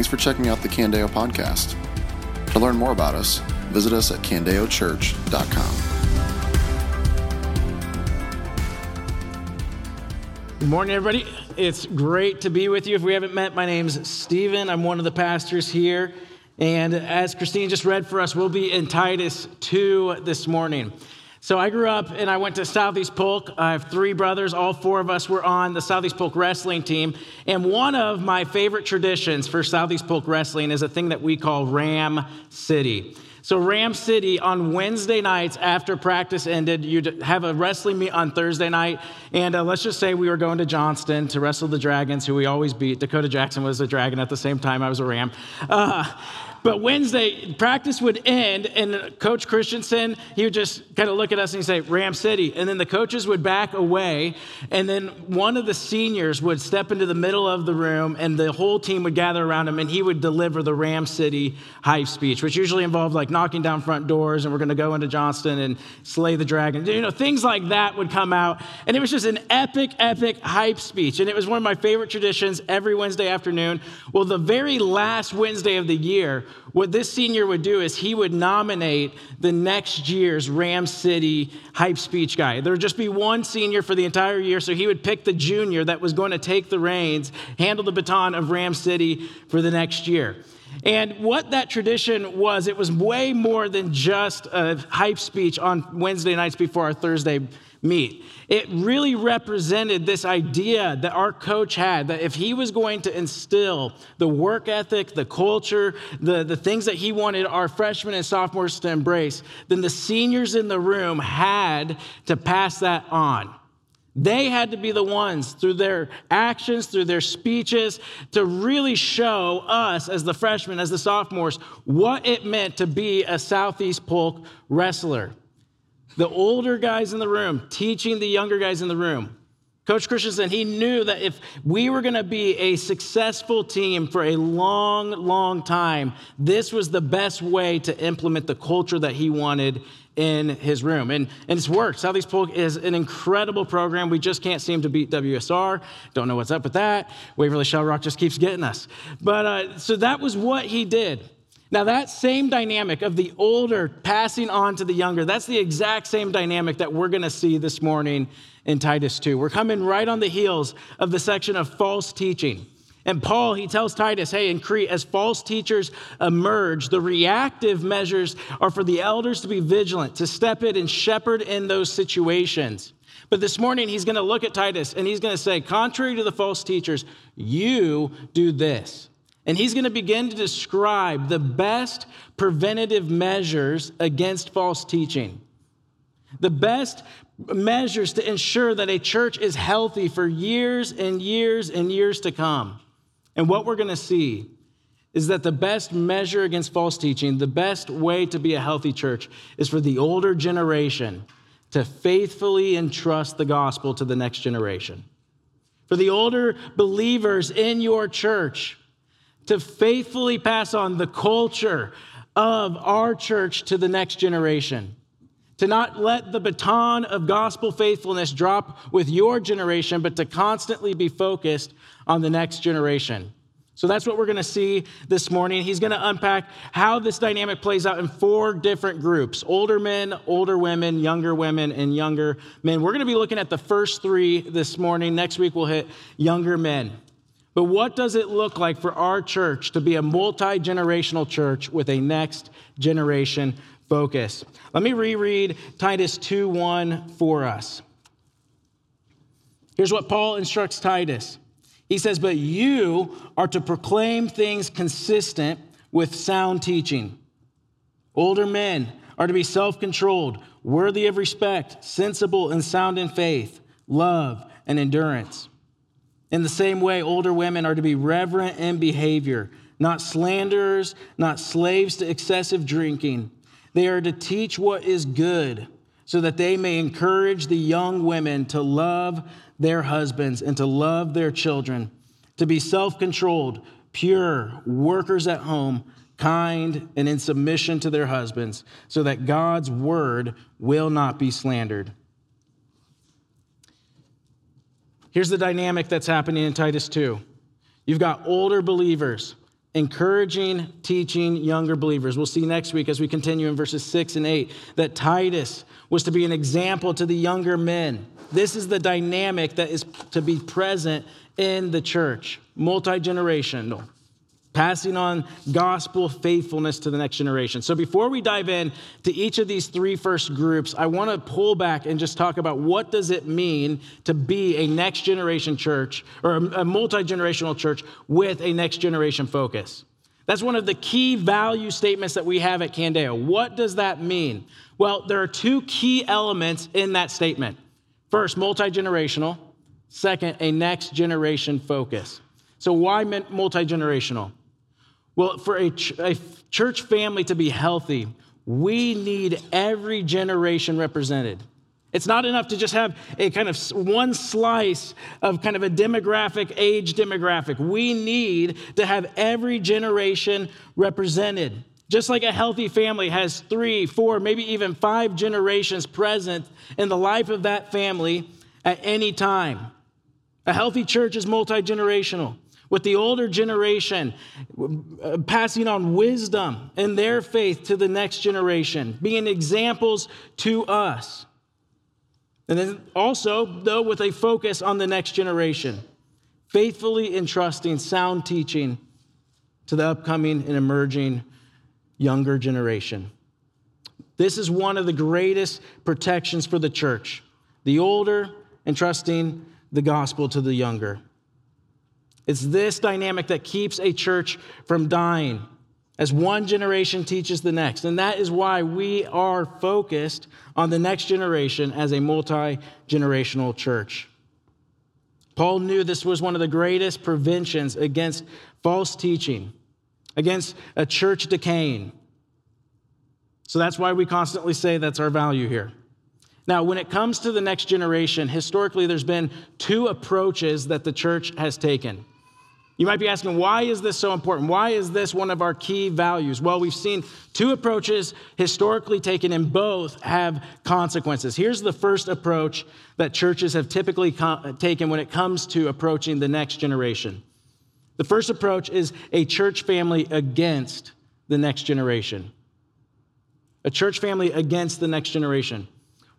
Thanks for checking out the Candeo podcast. To learn more about us, visit us at candeochurch.com. Good morning, everybody. It's great to be with you. If we haven't met, my name's Stephen. I'm one of the pastors here. And as Christine just read for us, we'll be in Titus 2 this morning. So I grew up and I went to Southeast Polk. I have three brothers. All four of us were on the Southeast Polk wrestling team. And one of my favorite traditions for Southeast Polk wrestling is a thing that we call Ram City. So, Ram City on Wednesday nights after practice ended, you'd have a wrestling meet on Thursday night. And uh, let's just say we were going to Johnston to wrestle the Dragons, who we always beat. Dakota Jackson was a Dragon at the same time I was a Ram. Uh, but Wednesday, practice would end, and Coach Christensen, he would just kind of look at us and he'd say, Ram City. And then the coaches would back away, and then one of the seniors would step into the middle of the room, and the whole team would gather around him, and he would deliver the Ram City hype speech, which usually involved like knocking down front doors, and we're going to go into Johnston and slay the dragon. You know, things like that would come out, and it was just an epic, epic hype speech. And it was one of my favorite traditions every Wednesday afternoon. Well, the very last Wednesday of the year, what this senior would do is he would nominate the next year's Ram City hype speech guy. There would just be one senior for the entire year, so he would pick the junior that was going to take the reins, handle the baton of Ram City for the next year. And what that tradition was, it was way more than just a hype speech on Wednesday nights before our Thursday meet. It really represented this idea that our coach had that if he was going to instill the work ethic, the culture, the, the things that he wanted our freshmen and sophomores to embrace, then the seniors in the room had to pass that on. They had to be the ones through their actions, through their speeches, to really show us as the freshmen, as the sophomores, what it meant to be a Southeast Polk wrestler the older guys in the room teaching the younger guys in the room. Coach Christensen, he knew that if we were going to be a successful team for a long, long time, this was the best way to implement the culture that he wanted in his room. And, and it's worked. Southeast Polk is an incredible program. We just can't seem to beat WSR. Don't know what's up with that. Waverly Shell Rock just keeps getting us. But uh, so that was what he did. Now, that same dynamic of the older passing on to the younger, that's the exact same dynamic that we're going to see this morning in Titus 2. We're coming right on the heels of the section of false teaching. And Paul, he tells Titus, hey, in Crete, as false teachers emerge, the reactive measures are for the elders to be vigilant, to step in and shepherd in those situations. But this morning, he's going to look at Titus and he's going to say, contrary to the false teachers, you do this. And he's going to begin to describe the best preventative measures against false teaching. The best measures to ensure that a church is healthy for years and years and years to come. And what we're going to see is that the best measure against false teaching, the best way to be a healthy church, is for the older generation to faithfully entrust the gospel to the next generation. For the older believers in your church, to faithfully pass on the culture of our church to the next generation. To not let the baton of gospel faithfulness drop with your generation, but to constantly be focused on the next generation. So that's what we're going to see this morning. He's going to unpack how this dynamic plays out in four different groups older men, older women, younger women, and younger men. We're going to be looking at the first three this morning. Next week, we'll hit younger men. But what does it look like for our church to be a multi generational church with a next generation focus? Let me reread Titus 2 1 for us. Here's what Paul instructs Titus. He says, But you are to proclaim things consistent with sound teaching. Older men are to be self controlled, worthy of respect, sensible and sound in faith, love, and endurance. In the same way, older women are to be reverent in behavior, not slanderers, not slaves to excessive drinking. They are to teach what is good, so that they may encourage the young women to love their husbands and to love their children, to be self controlled, pure, workers at home, kind, and in submission to their husbands, so that God's word will not be slandered. Here's the dynamic that's happening in Titus 2. You've got older believers encouraging, teaching younger believers. We'll see next week as we continue in verses 6 and 8 that Titus was to be an example to the younger men. This is the dynamic that is to be present in the church, multi generational passing on gospel faithfulness to the next generation. So before we dive in to each of these three first groups, I want to pull back and just talk about what does it mean to be a next generation church or a multi-generational church with a next generation focus. That's one of the key value statements that we have at Candeo. What does that mean? Well, there are two key elements in that statement. First, multi-generational. Second, a next generation focus. So why multi-generational? Well, for a, ch- a church family to be healthy, we need every generation represented. It's not enough to just have a kind of one slice of kind of a demographic, age demographic. We need to have every generation represented. Just like a healthy family has three, four, maybe even five generations present in the life of that family at any time. A healthy church is multi generational with the older generation, uh, passing on wisdom and their faith to the next generation, being examples to us. And then also, though, with a focus on the next generation, faithfully entrusting sound teaching to the upcoming and emerging younger generation. This is one of the greatest protections for the church the older entrusting the gospel to the younger. It's this dynamic that keeps a church from dying as one generation teaches the next. And that is why we are focused on the next generation as a multi generational church. Paul knew this was one of the greatest preventions against false teaching, against a church decaying. So that's why we constantly say that's our value here. Now, when it comes to the next generation, historically, there's been two approaches that the church has taken. You might be asking, why is this so important? Why is this one of our key values? Well, we've seen two approaches historically taken, and both have consequences. Here's the first approach that churches have typically taken when it comes to approaching the next generation. The first approach is a church family against the next generation. A church family against the next generation.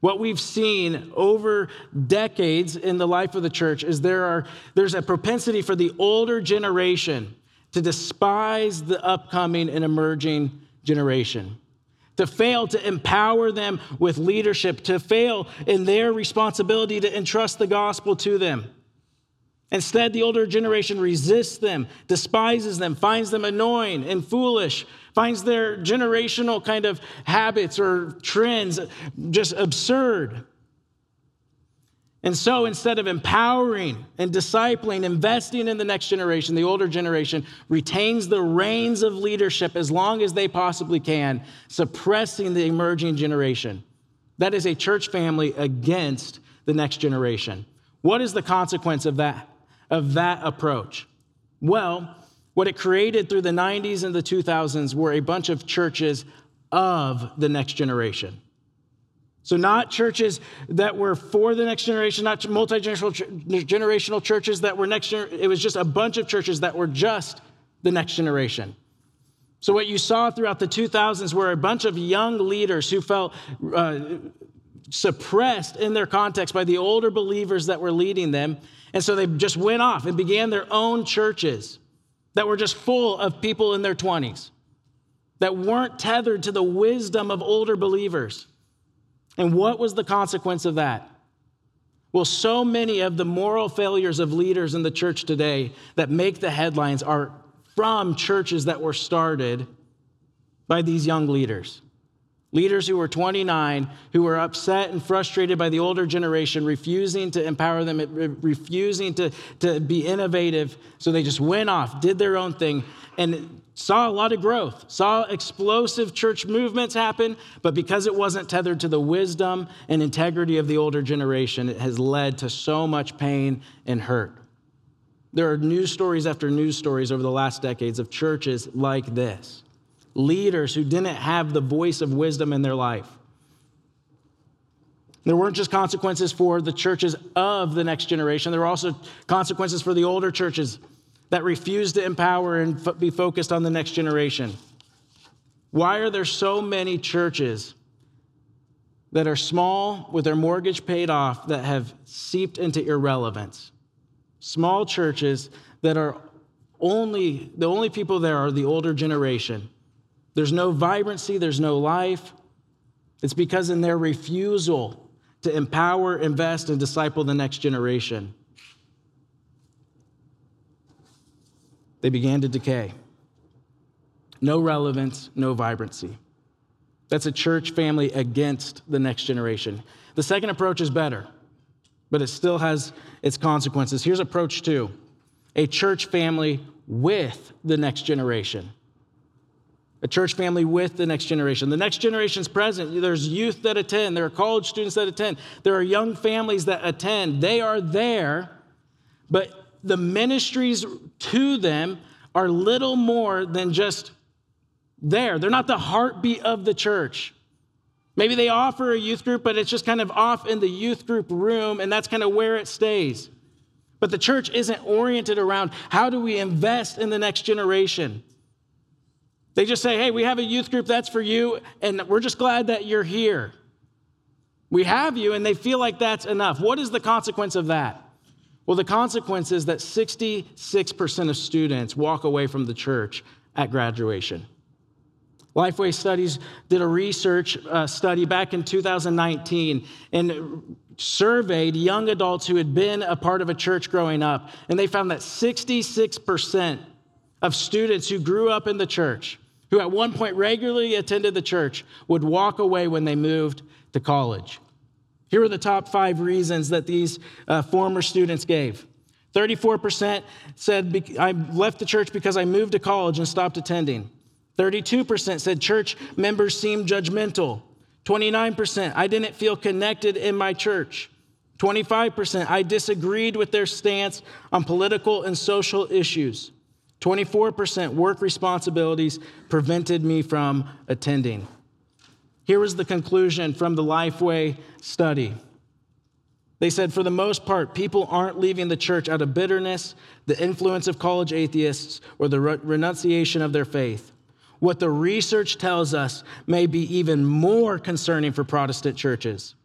What we've seen over decades in the life of the church is there are, there's a propensity for the older generation to despise the upcoming and emerging generation, to fail to empower them with leadership, to fail in their responsibility to entrust the gospel to them. Instead, the older generation resists them, despises them, finds them annoying and foolish, finds their generational kind of habits or trends just absurd. And so instead of empowering and discipling, investing in the next generation, the older generation retains the reins of leadership as long as they possibly can, suppressing the emerging generation. That is a church family against the next generation. What is the consequence of that, of that approach? Well, what it created through the 90s and the 2000s were a bunch of churches of the next generation. So, not churches that were for the next generation, not multi generational churches that were next generation. It was just a bunch of churches that were just the next generation. So, what you saw throughout the 2000s were a bunch of young leaders who felt uh, suppressed in their context by the older believers that were leading them. And so they just went off and began their own churches that were just full of people in their 20s, that weren't tethered to the wisdom of older believers. And what was the consequence of that? Well, so many of the moral failures of leaders in the church today that make the headlines are from churches that were started by these young leaders. Leaders who were 29, who were upset and frustrated by the older generation, refusing to empower them, refusing to, to be innovative. So they just went off, did their own thing, and saw a lot of growth, saw explosive church movements happen. But because it wasn't tethered to the wisdom and integrity of the older generation, it has led to so much pain and hurt. There are news stories after news stories over the last decades of churches like this leaders who didn't have the voice of wisdom in their life. There weren't just consequences for the churches of the next generation, there were also consequences for the older churches that refused to empower and f- be focused on the next generation? Why are there so many churches that are small with their mortgage paid off that have seeped into irrelevance? Small churches that are only, the only people there are the older generation. There's no vibrancy, there's no life. It's because in their refusal to empower, invest, and disciple the next generation, they began to decay. No relevance, no vibrancy. That's a church family against the next generation. The second approach is better, but it still has its consequences. Here's approach two a church family with the next generation. A church family with the next generation. The next generation's present. There's youth that attend, there are college students that attend, there are young families that attend. They are there, but the ministries to them are little more than just there. They're not the heartbeat of the church. Maybe they offer a youth group, but it's just kind of off in the youth group room, and that's kind of where it stays. But the church isn't oriented around how do we invest in the next generation. They just say, hey, we have a youth group that's for you, and we're just glad that you're here. We have you, and they feel like that's enough. What is the consequence of that? Well, the consequence is that 66% of students walk away from the church at graduation. Lifeway Studies did a research uh, study back in 2019 and surveyed young adults who had been a part of a church growing up. And they found that 66% of students who grew up in the church, who at one point regularly attended the church, would walk away when they moved to college. Here are the top five reasons that these uh, former students gave. 34% said, I left the church because I moved to college and stopped attending. 32% said church members seemed judgmental. 29%, I didn't feel connected in my church. 25%, I disagreed with their stance on political and social issues. 24%, work responsibilities prevented me from attending. Here was the conclusion from the Lifeway study. They said, for the most part, people aren't leaving the church out of bitterness, the influence of college atheists, or the renunciation of their faith. What the research tells us may be even more concerning for Protestant churches.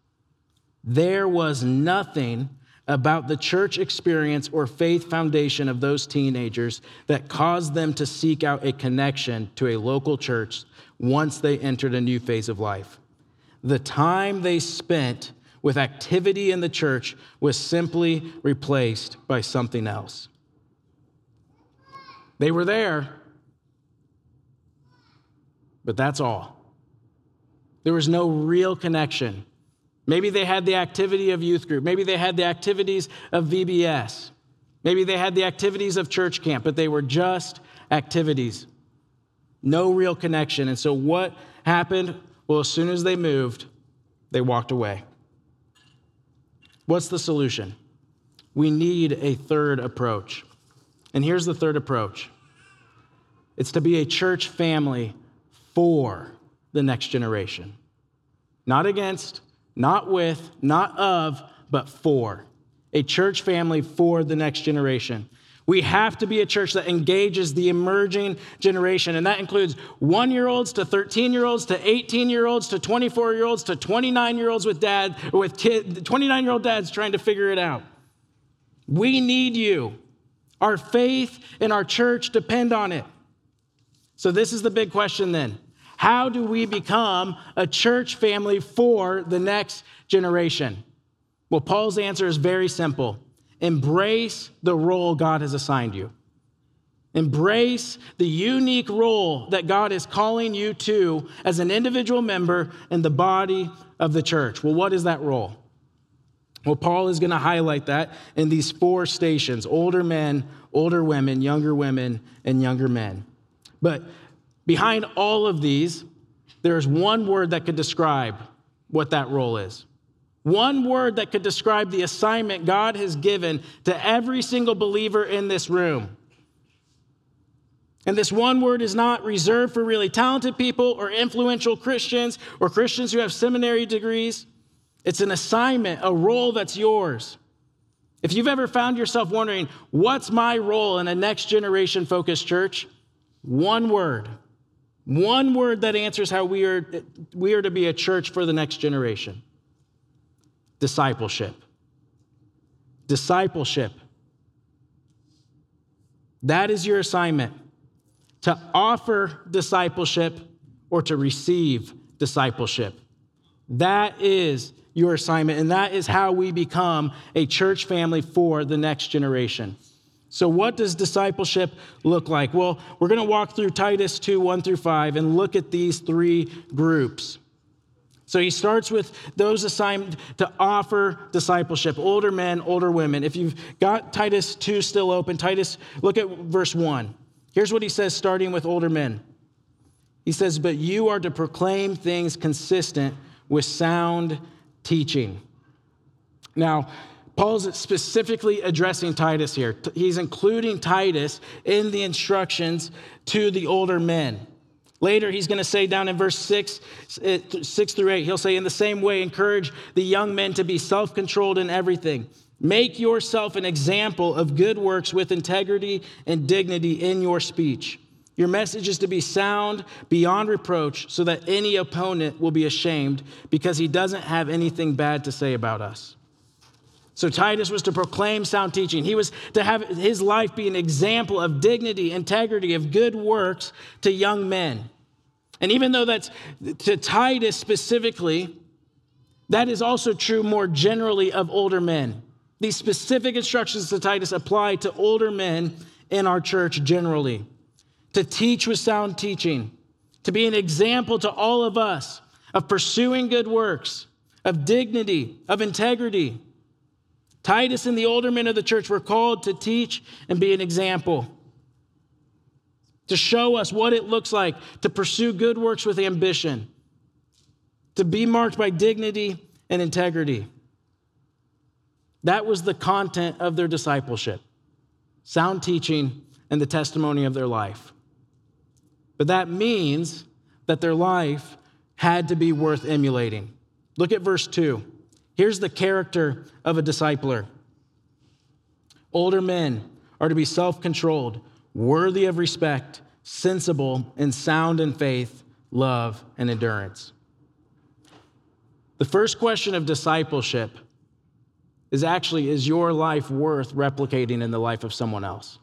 There was nothing about the church experience or faith foundation of those teenagers that caused them to seek out a connection to a local church once they entered a new phase of life. The time they spent with activity in the church was simply replaced by something else. They were there, but that's all. There was no real connection. Maybe they had the activity of youth group. Maybe they had the activities of VBS. Maybe they had the activities of church camp, but they were just activities. No real connection. And so what happened? Well, as soon as they moved, they walked away. What's the solution? We need a third approach. And here's the third approach it's to be a church family for the next generation. Not against, not with, not of, but for. A church family for the next generation. We have to be a church that engages the emerging generation, and that includes one year olds to 13 year olds to 18 year olds to 24 year olds to 29 year olds with dad, with 29 year old dads trying to figure it out. We need you. Our faith and our church depend on it. So, this is the big question then how do we become a church family for the next generation? Well, Paul's answer is very simple embrace the role God has assigned you. Embrace the unique role that God is calling you to as an individual member in the body of the church. Well, what is that role? Well, Paul is going to highlight that in these four stations older men, older women, younger women, and younger men. But Behind all of these, there's one word that could describe what that role is. One word that could describe the assignment God has given to every single believer in this room. And this one word is not reserved for really talented people or influential Christians or Christians who have seminary degrees. It's an assignment, a role that's yours. If you've ever found yourself wondering, what's my role in a next generation focused church? One word. One word that answers how we are, we are to be a church for the next generation discipleship. Discipleship. That is your assignment to offer discipleship or to receive discipleship. That is your assignment, and that is how we become a church family for the next generation. So, what does discipleship look like? Well, we're going to walk through Titus 2 1 through 5 and look at these three groups. So, he starts with those assigned to offer discipleship older men, older women. If you've got Titus 2 still open, Titus, look at verse 1. Here's what he says, starting with older men. He says, But you are to proclaim things consistent with sound teaching. Now, Paul's specifically addressing Titus here. He's including Titus in the instructions to the older men. Later, he's going to say down in verse 6, eh, 6 through 8, he'll say, In the same way, encourage the young men to be self controlled in everything. Make yourself an example of good works with integrity and dignity in your speech. Your message is to be sound beyond reproach so that any opponent will be ashamed because he doesn't have anything bad to say about us. So Titus was to proclaim sound teaching. He was to have his life be an example of dignity, integrity, of good works to young men. And even though that's to Titus specifically, that is also true more generally of older men. These specific instructions to Titus apply to older men in our church generally. To teach with sound teaching, to be an example to all of us of pursuing good works, of dignity, of integrity, Titus and the older men of the church were called to teach and be an example, to show us what it looks like to pursue good works with ambition, to be marked by dignity and integrity. That was the content of their discipleship sound teaching and the testimony of their life. But that means that their life had to be worth emulating. Look at verse 2. Here's the character of a discipler older men are to be self controlled, worthy of respect, sensible, and sound in faith, love, and endurance. The first question of discipleship is actually is your life worth replicating in the life of someone else?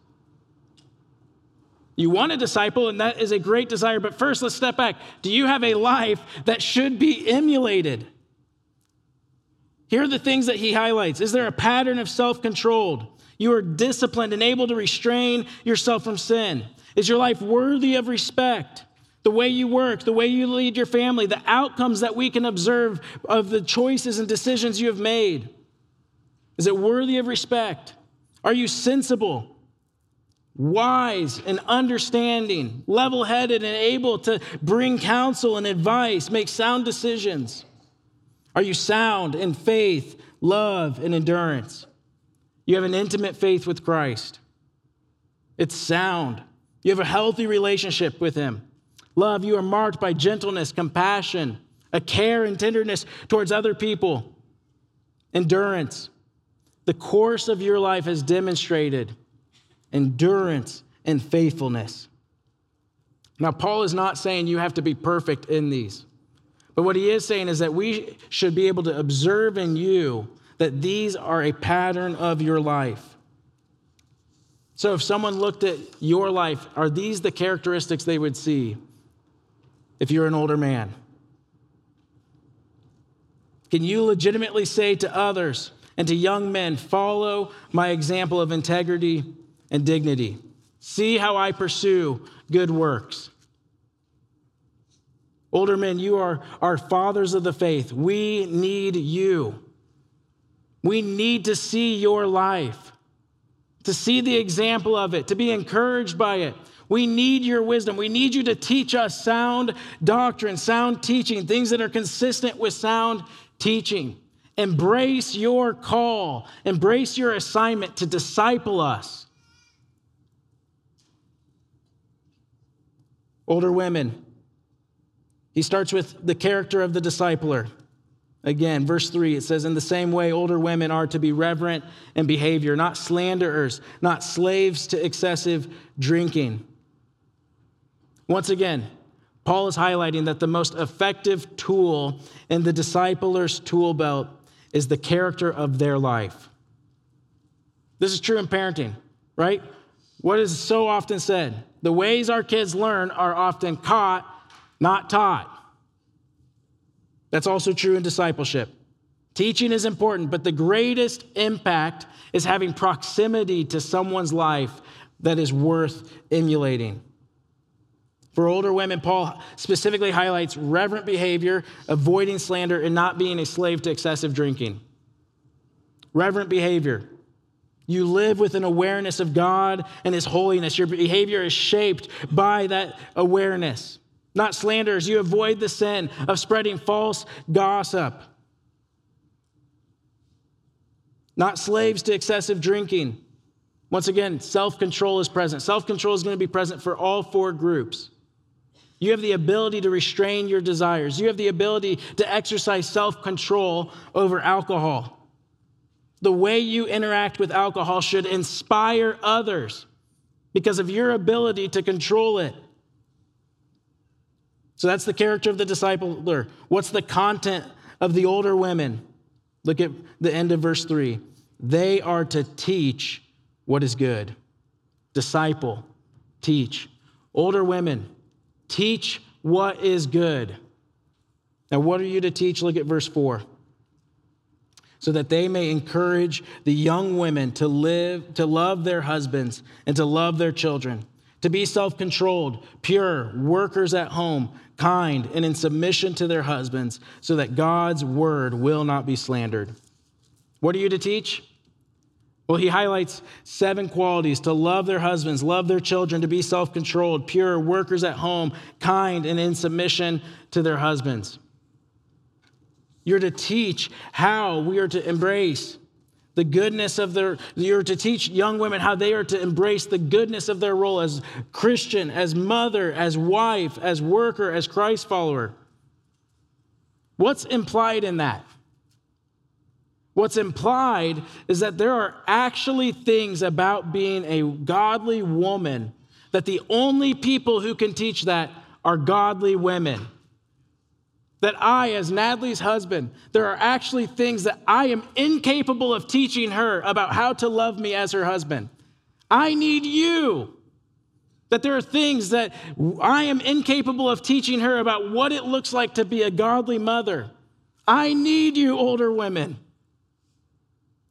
You want a disciple, and that is a great desire, but first let's step back. Do you have a life that should be emulated? Here are the things that he highlights. Is there a pattern of self controlled? You are disciplined and able to restrain yourself from sin. Is your life worthy of respect? The way you work, the way you lead your family, the outcomes that we can observe of the choices and decisions you have made. Is it worthy of respect? Are you sensible, wise, and understanding, level headed, and able to bring counsel and advice, make sound decisions? Are you sound in faith, love, and endurance? You have an intimate faith with Christ. It's sound. You have a healthy relationship with Him. Love, you are marked by gentleness, compassion, a care and tenderness towards other people. Endurance. The course of your life has demonstrated endurance and faithfulness. Now, Paul is not saying you have to be perfect in these. But what he is saying is that we should be able to observe in you that these are a pattern of your life. So if someone looked at your life, are these the characteristics they would see if you're an older man? Can you legitimately say to others and to young men, follow my example of integrity and dignity? See how I pursue good works. Older men, you are our fathers of the faith. We need you. We need to see your life, to see the example of it, to be encouraged by it. We need your wisdom. We need you to teach us sound doctrine, sound teaching, things that are consistent with sound teaching. Embrace your call, embrace your assignment to disciple us. Older women, he starts with the character of the discipler. Again, verse 3, it says, In the same way, older women are to be reverent in behavior, not slanderers, not slaves to excessive drinking. Once again, Paul is highlighting that the most effective tool in the discipler's tool belt is the character of their life. This is true in parenting, right? What is so often said? The ways our kids learn are often caught, not taught. That's also true in discipleship. Teaching is important, but the greatest impact is having proximity to someone's life that is worth emulating. For older women, Paul specifically highlights reverent behavior, avoiding slander, and not being a slave to excessive drinking. Reverent behavior. You live with an awareness of God and His holiness. Your behavior is shaped by that awareness not slanderers. You avoid the sin of spreading false gossip. Not slaves to excessive drinking. Once again, self control is present. Self control is going to be present for all four groups. You have the ability to restrain your desires, you have the ability to exercise self control over alcohol. The way you interact with alcohol should inspire others because of your ability to control it. So that's the character of the discipler. What's the content of the older women? Look at the end of verse 3. They are to teach what is good. Disciple, teach. Older women, teach what is good. Now, what are you to teach? Look at verse 4. So that they may encourage the young women to live, to love their husbands and to love their children, to be self controlled, pure, workers at home kind, and in submission to their husbands, so that God's word will not be slandered. What are you to teach? Well, he highlights seven qualities to love their husbands, love their children, to be self controlled, pure, workers at home, kind, and in submission to their husbands. You're to teach how we are to embrace the goodness of their, you're to teach young women how they are to embrace the goodness of their role as Christian, as mother, as wife, as worker, as Christ follower. What's implied in that? What's implied is that there are actually things about being a godly woman that the only people who can teach that are godly women that I, as Natalie's husband, there are actually things that I am incapable of teaching her about how to love me as her husband. I need you. That there are things that I am incapable of teaching her about what it looks like to be a godly mother. I need you, older women.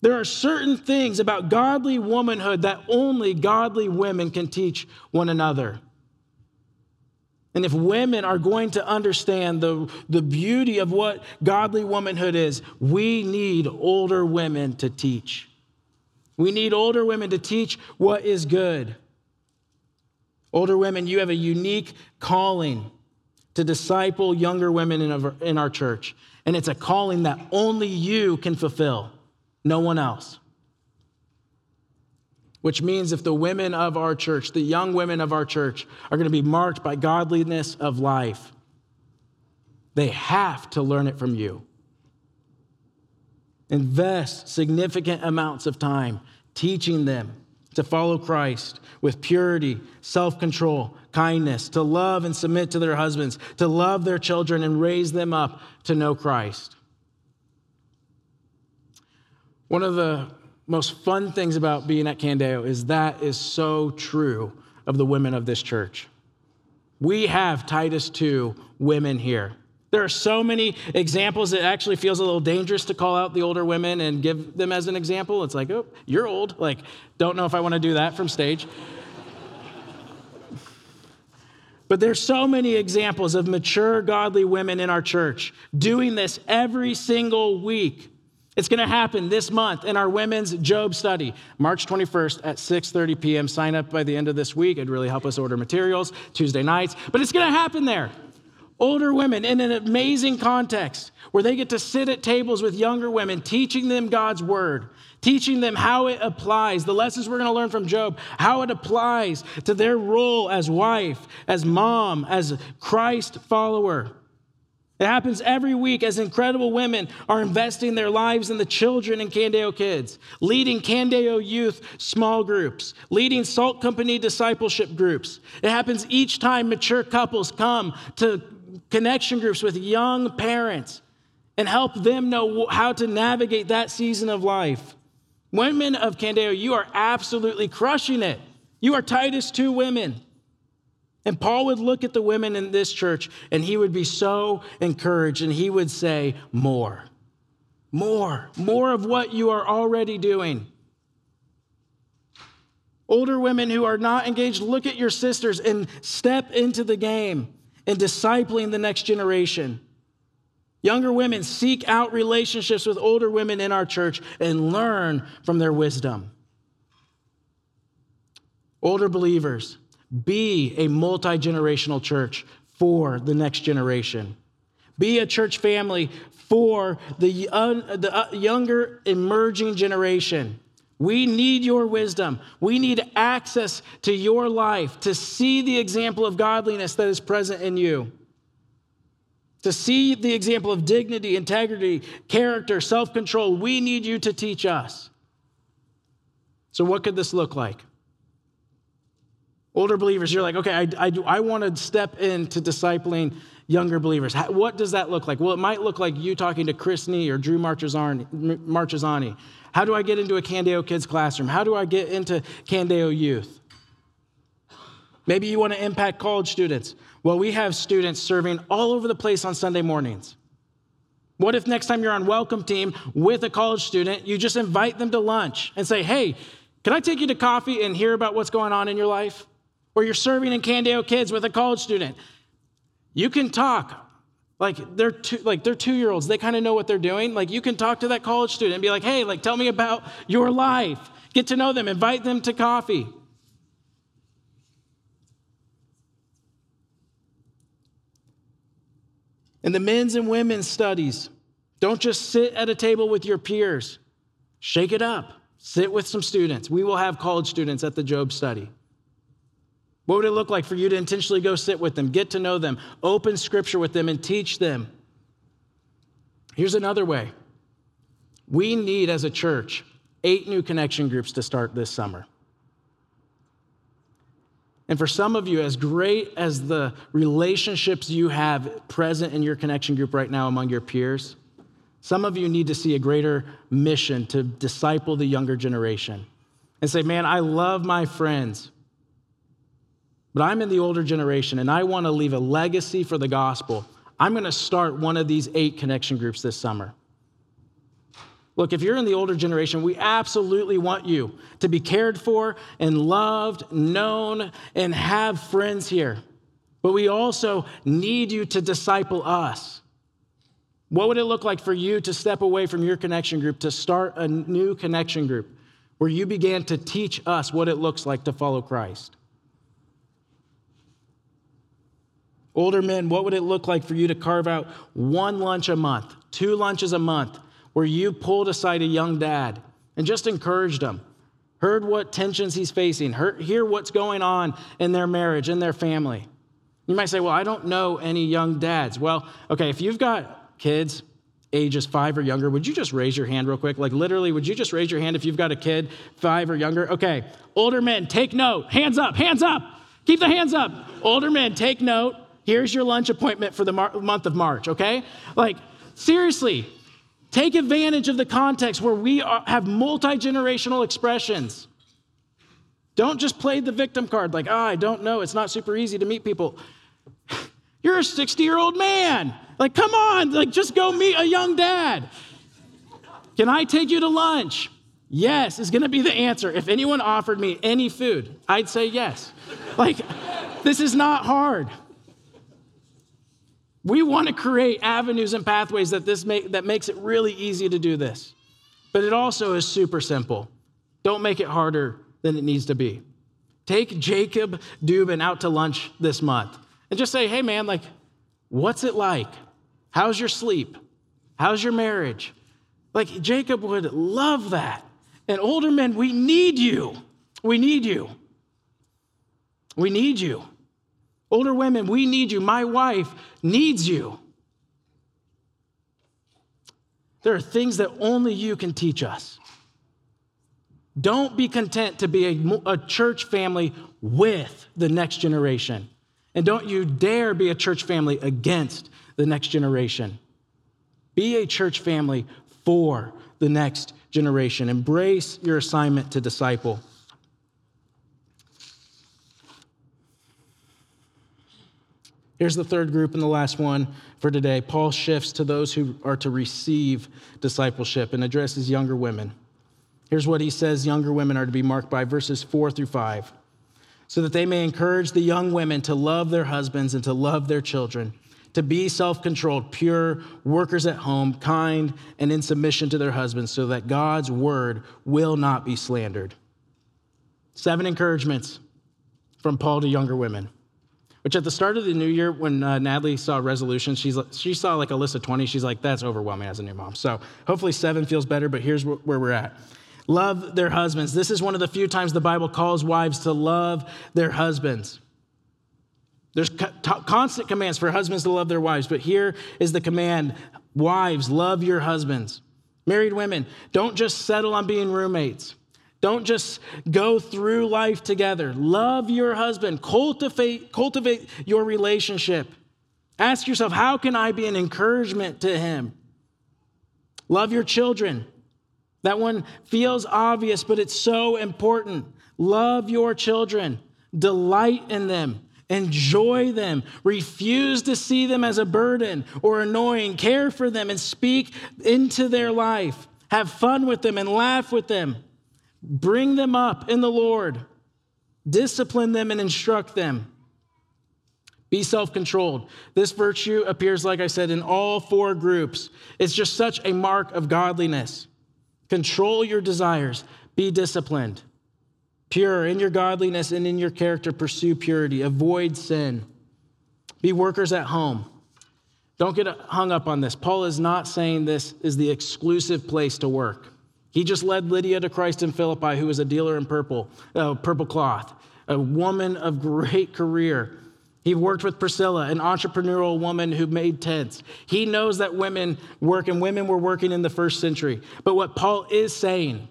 There are certain things about godly womanhood that only godly women can teach one another. And if women are going to understand the, the beauty of what godly womanhood is, we need older women to teach. We need older women to teach what is good. Older women, you have a unique calling to disciple younger women in our, in our church. And it's a calling that only you can fulfill, no one else which means if the women of our church, the young women of our church, are going to be marked by godliness of life, they have to learn it from you. Invest significant amounts of time teaching them to follow Christ with purity, self control, kindness, to love and submit to their husbands, to love their children and raise them up to know Christ. One of the most fun things about being at Candeo is that is so true of the women of this church. We have Titus 2 women here. There are so many examples. It actually feels a little dangerous to call out the older women and give them as an example. It's like, oh, you're old. Like, don't know if I want to do that from stage. But there's so many examples of mature, godly women in our church doing this every single week. It's going to happen this month in our women's Job study, March 21st at 6:30 p.m. Sign up by the end of this week. It'd really help us order materials Tuesday nights. But it's going to happen there. Older women in an amazing context where they get to sit at tables with younger women, teaching them God's word, teaching them how it applies, the lessons we're going to learn from Job, how it applies to their role as wife, as mom, as Christ follower. It happens every week as incredible women are investing their lives in the children in Candeo Kids, leading Candeo Youth small groups, leading Salt Company discipleship groups. It happens each time mature couples come to connection groups with young parents and help them know how to navigate that season of life. Women of Candeo, you are absolutely crushing it. You are Titus 2 women. And Paul would look at the women in this church and he would be so encouraged and he would say, More, more, more of what you are already doing. Older women who are not engaged, look at your sisters and step into the game and discipling the next generation. Younger women seek out relationships with older women in our church and learn from their wisdom. Older believers, be a multi generational church for the next generation. Be a church family for the, uh, the uh, younger emerging generation. We need your wisdom. We need access to your life to see the example of godliness that is present in you. To see the example of dignity, integrity, character, self control. We need you to teach us. So, what could this look like? Older believers, you're like, okay, I, I, I want to step into discipling younger believers. How, what does that look like? Well, it might look like you talking to Chris Nee or Drew Marchesani. How do I get into a Candeo Kids classroom? How do I get into Candeo Youth? Maybe you want to impact college students. Well, we have students serving all over the place on Sunday mornings. What if next time you're on welcome team with a college student, you just invite them to lunch and say, hey, can I take you to coffee and hear about what's going on in your life? Or you're serving in Candeo Kids with a college student, you can talk. Like they're two, like they're two year olds. They kind of know what they're doing. Like you can talk to that college student and be like, "Hey, like tell me about your life. Get to know them. Invite them to coffee." In the men's and women's studies, don't just sit at a table with your peers. Shake it up. Sit with some students. We will have college students at the Job study. What would it look like for you to intentionally go sit with them, get to know them, open scripture with them, and teach them? Here's another way we need, as a church, eight new connection groups to start this summer. And for some of you, as great as the relationships you have present in your connection group right now among your peers, some of you need to see a greater mission to disciple the younger generation and say, Man, I love my friends. But I'm in the older generation and I want to leave a legacy for the gospel. I'm going to start one of these eight connection groups this summer. Look, if you're in the older generation, we absolutely want you to be cared for and loved, known, and have friends here. But we also need you to disciple us. What would it look like for you to step away from your connection group to start a new connection group where you began to teach us what it looks like to follow Christ? Older men, what would it look like for you to carve out one lunch a month, two lunches a month, where you pulled aside a young dad and just encouraged him, heard what tensions he's facing, heard, hear what's going on in their marriage, in their family? You might say, Well, I don't know any young dads. Well, okay, if you've got kids ages five or younger, would you just raise your hand real quick? Like, literally, would you just raise your hand if you've got a kid five or younger? Okay, older men, take note. Hands up, hands up. Keep the hands up. Older men, take note. Here's your lunch appointment for the mar- month of March, okay? Like, seriously, take advantage of the context where we are, have multi generational expressions. Don't just play the victim card like, oh, I don't know, it's not super easy to meet people. You're a 60 year old man. Like, come on, like, just go meet a young dad. Can I take you to lunch? Yes, is gonna be the answer. If anyone offered me any food, I'd say yes. Like, this is not hard. We want to create avenues and pathways that this make, that makes it really easy to do this. But it also is super simple. Don't make it harder than it needs to be. Take Jacob Dubin out to lunch this month and just say, "Hey man, like what's it like? How's your sleep? How's your marriage?" Like Jacob would love that. And older men, we need you. We need you. We need you. Older women, we need you. My wife needs you. There are things that only you can teach us. Don't be content to be a, a, church family with the next generation. And don't you dare be a church family against the next generation. Be a church family for the next generation. Embrace your assignment to disciple. Here's the third group and the last one for today. Paul shifts to those who are to receive discipleship and addresses younger women. Here's what he says younger women are to be marked by verses 4 through 5 so that they may encourage the young women to love their husbands and to love their children, to be self controlled, pure, workers at home, kind, and in submission to their husbands, so that God's word will not be slandered. Seven encouragements from Paul to younger women. Which at the start of the new year, when uh, Natalie saw resolutions, she's, she saw like a list of 20. She's like, that's overwhelming as a new mom. So hopefully seven feels better, but here's where we're at. Love their husbands. This is one of the few times the Bible calls wives to love their husbands. There's constant commands for husbands to love their wives, but here is the command Wives, love your husbands. Married women, don't just settle on being roommates. Don't just go through life together. Love your husband. Cultivate, cultivate your relationship. Ask yourself, how can I be an encouragement to him? Love your children. That one feels obvious, but it's so important. Love your children. Delight in them. Enjoy them. Refuse to see them as a burden or annoying. Care for them and speak into their life. Have fun with them and laugh with them. Bring them up in the Lord. Discipline them and instruct them. Be self controlled. This virtue appears, like I said, in all four groups. It's just such a mark of godliness. Control your desires. Be disciplined. Pure in your godliness and in your character, pursue purity. Avoid sin. Be workers at home. Don't get hung up on this. Paul is not saying this is the exclusive place to work. He just led Lydia to Christ in Philippi, who was a dealer in purple, uh, purple cloth, a woman of great career. He worked with Priscilla, an entrepreneurial woman who made tents. He knows that women work, and women were working in the first century. But what Paul is saying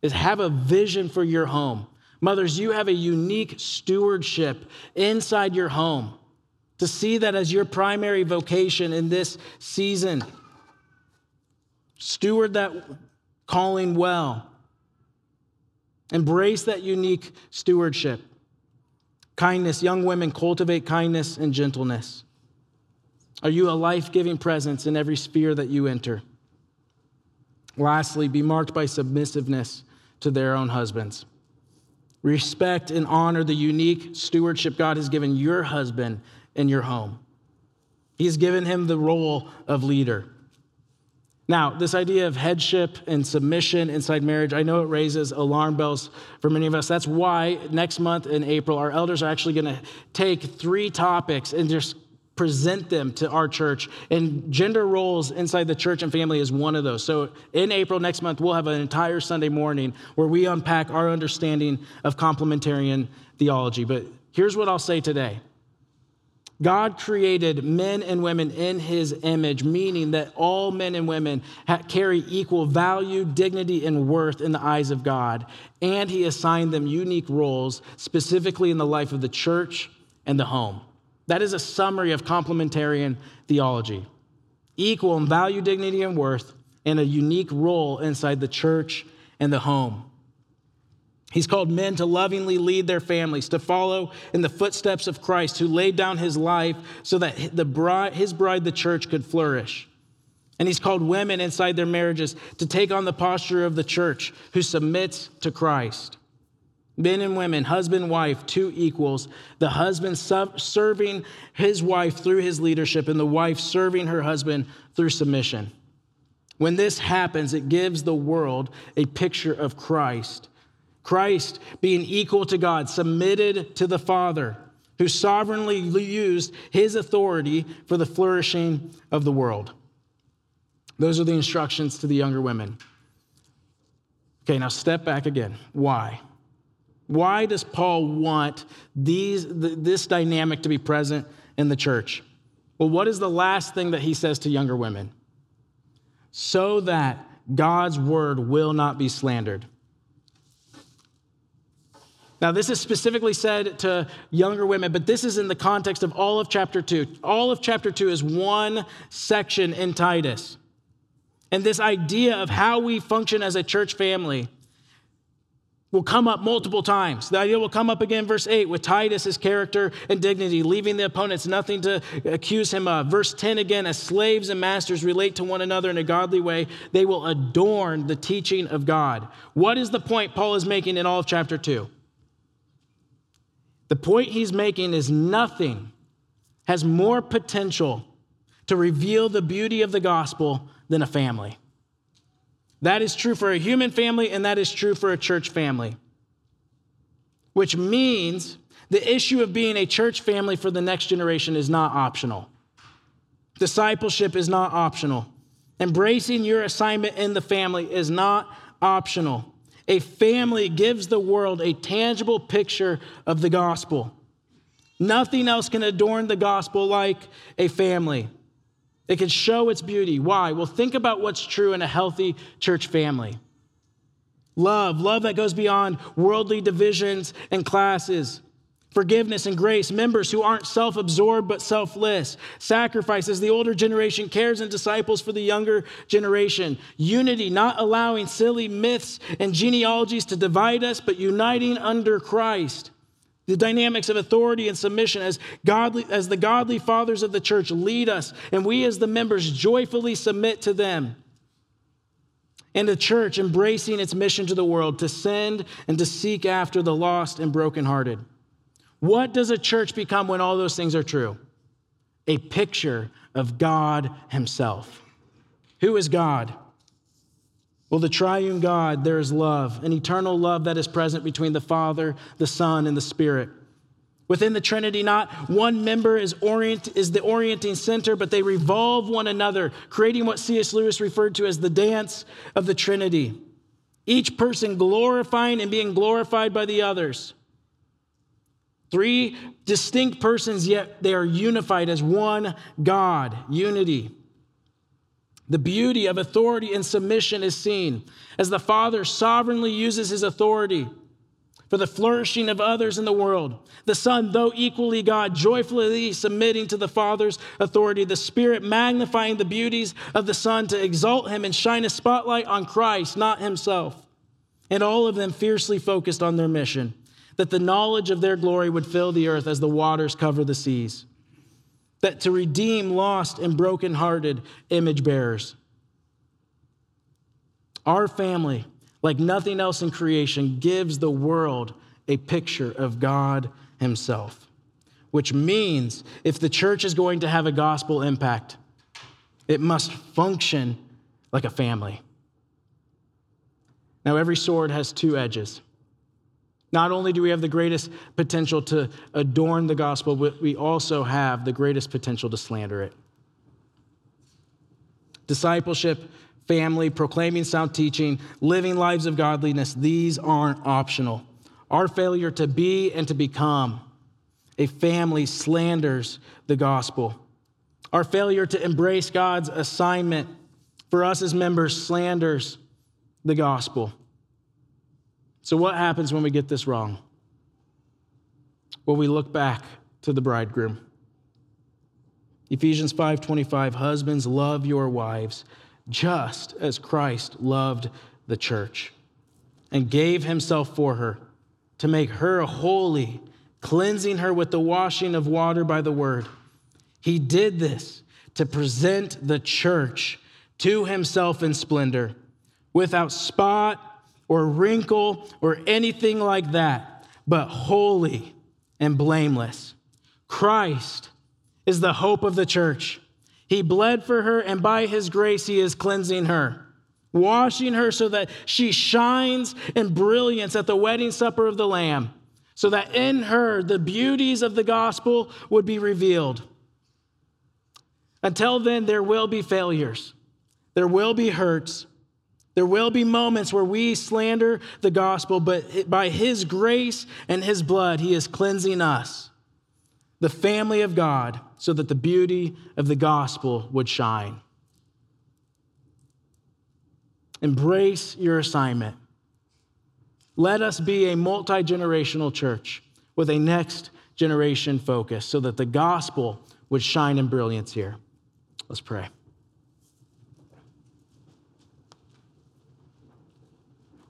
is have a vision for your home. Mothers, you have a unique stewardship inside your home to see that as your primary vocation in this season. Steward that calling well. Embrace that unique stewardship. Kindness, young women, cultivate kindness and gentleness. Are you a life giving presence in every sphere that you enter? Lastly, be marked by submissiveness to their own husbands. Respect and honor the unique stewardship God has given your husband in your home. He's given him the role of leader. Now, this idea of headship and submission inside marriage, I know it raises alarm bells for many of us. That's why next month in April, our elders are actually going to take three topics and just present them to our church. And gender roles inside the church and family is one of those. So in April next month, we'll have an entire Sunday morning where we unpack our understanding of complementarian theology. But here's what I'll say today God created men and women in his image, meaning that all men and women carry equal value, dignity, and worth in the eyes of God. And he assigned them unique roles, specifically in the life of the church and the home. That is a summary of complementarian theology equal in value, dignity, and worth, and a unique role inside the church and the home. He's called men to lovingly lead their families, to follow in the footsteps of Christ, who laid down his life so that the bride, his bride, the church, could flourish. And he's called women inside their marriages to take on the posture of the church, who submits to Christ. Men and women, husband, wife, two equals. The husband serving his wife through his leadership, and the wife serving her husband through submission. When this happens, it gives the world a picture of Christ Christ being equal to God, submitted to the Father, who sovereignly used his authority for the flourishing of the world. Those are the instructions to the younger women. Okay, now step back again. Why? Why does Paul want these, this dynamic to be present in the church? Well, what is the last thing that he says to younger women? so that God's word will not be slandered. Now, this is specifically said to younger women, but this is in the context of all of chapter 2. All of chapter 2 is one section in Titus. And this idea of how we function as a church family will come up multiple times. The idea will come up again, verse 8, with Titus' character and dignity, leaving the opponents nothing to accuse him of. Verse 10 again, as slaves and masters relate to one another in a godly way, they will adorn the teaching of God. What is the point Paul is making in all of chapter 2? The point he's making is nothing has more potential to reveal the beauty of the gospel than a family. That is true for a human family, and that is true for a church family. Which means the issue of being a church family for the next generation is not optional. Discipleship is not optional. Embracing your assignment in the family is not optional. A family gives the world a tangible picture of the gospel. Nothing else can adorn the gospel like a family. It can show its beauty. Why? Well, think about what's true in a healthy church family love, love that goes beyond worldly divisions and classes forgiveness and grace, members who aren't self absorbed but selfless, sacrifices the older generation cares and disciples for the younger generation, unity, not allowing silly myths and genealogies to divide us, but uniting under Christ. The dynamics of authority and submission as, godly, as the godly fathers of the church lead us, and we as the members joyfully submit to them. And the church embracing its mission to the world to send and to seek after the lost and brokenhearted. What does a church become when all those things are true? A picture of God Himself. Who is God? Well, the triune God, there is love, an eternal love that is present between the Father, the Son, and the Spirit. Within the Trinity, not one member is, orient, is the orienting center, but they revolve one another, creating what C.S. Lewis referred to as the dance of the Trinity. Each person glorifying and being glorified by the others. Three distinct persons, yet they are unified as one God, unity. The beauty of authority and submission is seen as the Father sovereignly uses his authority for the flourishing of others in the world. The Son, though equally God, joyfully submitting to the Father's authority. The Spirit magnifying the beauties of the Son to exalt him and shine a spotlight on Christ, not himself. And all of them fiercely focused on their mission that the knowledge of their glory would fill the earth as the waters cover the seas, that to redeem lost and broken-hearted image bearers. Our family, like nothing else in creation, gives the world a picture of God Himself, which means if the church is going to have a gospel impact, it must function like a family. Now, every sword has two edges. Not only do we have the greatest potential to adorn the gospel, but we also have the greatest potential to slander it. Discipleship, family, proclaiming sound teaching, living lives of godliness, these aren't optional. Our failure to be and to become a family slanders the gospel. Our failure to embrace God's assignment for us as members slanders the gospel. So, what happens when we get this wrong? Well, we look back to the bridegroom. Ephesians 5:25 Husbands love your wives just as Christ loved the church and gave himself for her to make her holy cleansing her with the washing of water by the word he did this to present the church to himself in splendor without spot or wrinkle or anything like that, but holy and blameless. Christ is the hope of the church. He bled for her, and by his grace, he is cleansing her, washing her so that she shines in brilliance at the wedding supper of the Lamb, so that in her the beauties of the gospel would be revealed. Until then, there will be failures, there will be hurts, there will be moments where we slander the gospel, but by his grace and his blood, he is cleansing us, the family of God, so that the beauty of the gospel would shine. embrace your assignment. Let us be a multi generational church with a next generation focus so that the gospel would shine in brilliance here. Let's pray.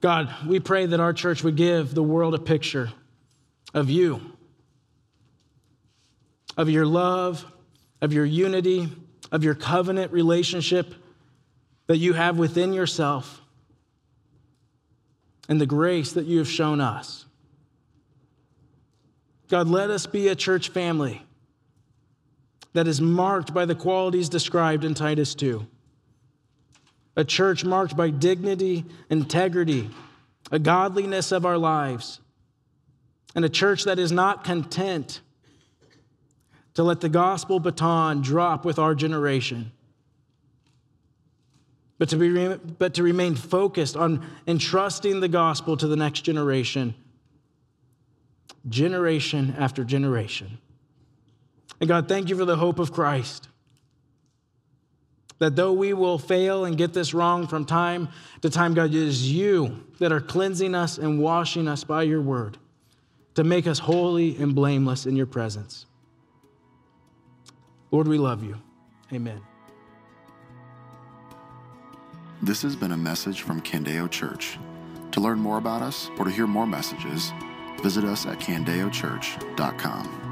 God, we pray that our church would give the world a picture of you, of your love, of your unity, of your covenant relationship that you have within yourself, and the grace that you have shown us. God, let us be a church family that is marked by the qualities described in Titus 2 a church marked by dignity, integrity, a godliness of our lives, and a church that is not content to let the gospel baton drop with our generation, but to, be, but to remain focused on entrusting the gospel to the next generation, generation after generation. And God, thank you for the hope of Christ that though we will fail and get this wrong from time to time, God, it is you that are cleansing us and washing us by your word to make us holy and blameless in your presence. Lord, we love you. Amen. This has been a message from Candeo Church. To learn more about us or to hear more messages, visit us at candeochurch.com.